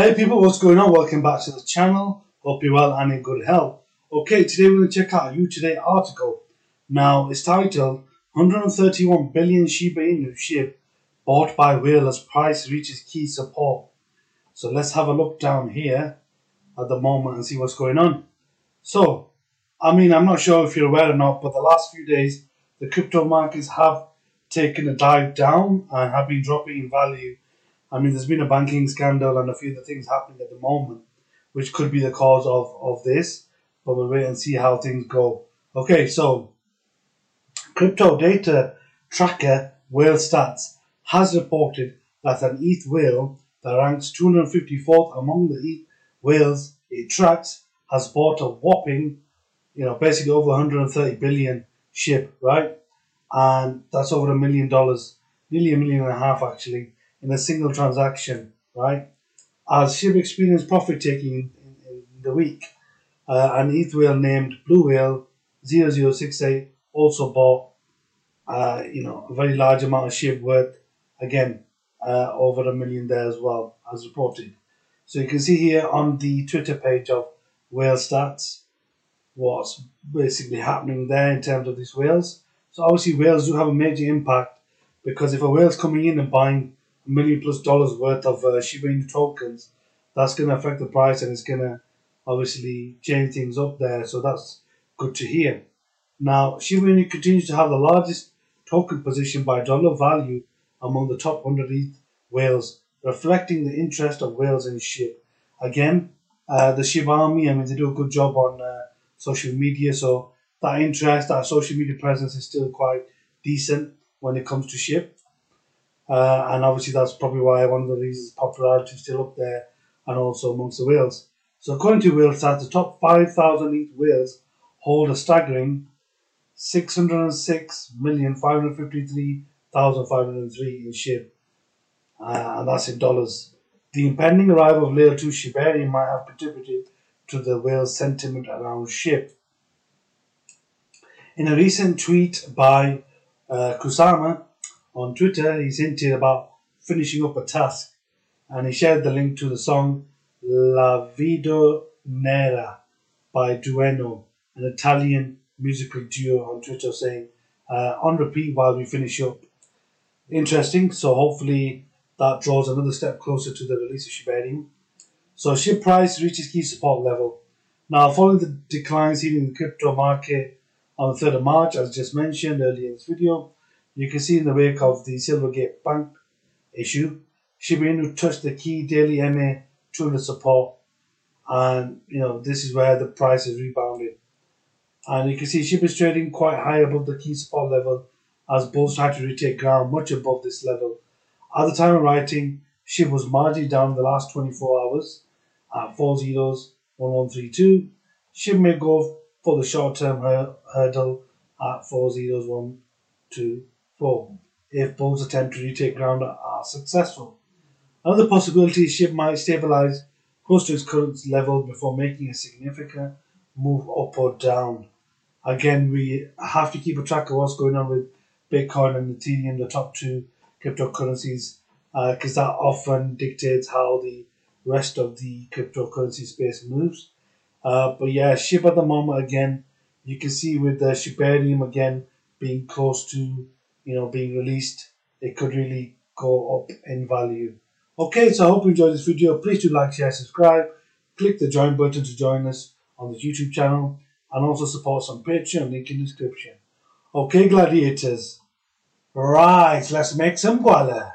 Hey people, what's going on? Welcome back to the channel. Hope you're well and in good health. Okay, today we're going to check out a U-Today article. Now, it's titled 131 billion Shiba Inu SHIB bought by whale as price reaches key support. So let's have a look down here at the moment and see what's going on. So, I mean, I'm not sure if you're aware or not, but the last few days, the crypto markets have taken a dive down and have been dropping in value. I mean, there's been a banking scandal and a few other things happening at the moment, which could be the cause of, of this, but we'll wait and see how things go. Okay, so crypto data tracker Whale Stats has reported that an ETH whale that ranks 254th among the ETH whales it tracks has bought a whopping, you know, basically over 130 billion SHIB, right? and that's over a million dollars, nearly a million and a half actually, in a single transaction, right? As SHIB experienced profit taking in, in, in, the week, uh, an ETH whale named Blue Whale 0068 also bought, uh, you know, a very large amount of SHIB worth, again, uh, over a million there as well, as reported. So you can see here on the Twitter page of Whale Stats what's basically happening there in terms of these whales. So obviously whales do have a major impact because if a whale's coming in and buying million plus dollars worth of uh, Shiba Inu tokens, that's going to affect the price and it's going to obviously change things up there. So that's good to hear. Now, Shiba Inu continues to have the largest token position by dollar value among the top 100 ETH whales, reflecting the interest of whales in SHIB. Again, uh, the SHIB army, I mean, they do a good job on uh, social media, so that interest, that social media presence is still quite decent when it comes to SHIB. Uh, and obviously that's probably why one of the reasons popularity is still up there and also amongst the whales. So according to Whale Stats, the top 5,000 ETH whales hold a staggering 606,553,503 in SHIB. Uh, and that's in dollars. The impending arrival of Layer 2 Shibarium might have contributed to the whale's sentiment around SHIB. In a recent tweet by uh, Kusama on Twitter, he's hinted about finishing up a task and he shared the link to the song La Vida Nera by Dueno, an Italian musical duo on Twitter, saying, uh, on repeat while we finish up. Interesting, so hopefully that draws another step closer to the release of Shibarium. So SHIB price reaches key support level. Now, following the declines seen in the crypto market on the 3rd of March, as just mentioned earlier in this video, you can see in the wake of the Silvergate Bank issue, Shiba Inu touched the key daily MA 200 support, and you know this is where the price is rebounded. And you can see SHIB trading quite high above the key support level, as bulls tried to retake ground much above this level. At the time of writing, SHIB was marginally down in the last 24 hours at 4 zeros 1132. SHIB may go for the short-term hurdle at 40124 if bulls attempt to retake ground are successful. Another possibility is SHIB might stabilize close to its current level before making a significant move up or down. Again, we have to keep a track of what's going on with Bitcoin and Ethereum, the top two cryptocurrencies, because uh, that often dictates how the rest of the cryptocurrency space moves. Uh, but yeah, SHIB at the moment again, you can see with the Shibarium again being close to you know being released, it could really go up in value. Okay, so I hope you enjoyed this video. Please do like, share, subscribe. Click the join button to join us on the YouTube channel and also support us on Patreon, link in the description. Okay, gladiators. Right, let's make some guala.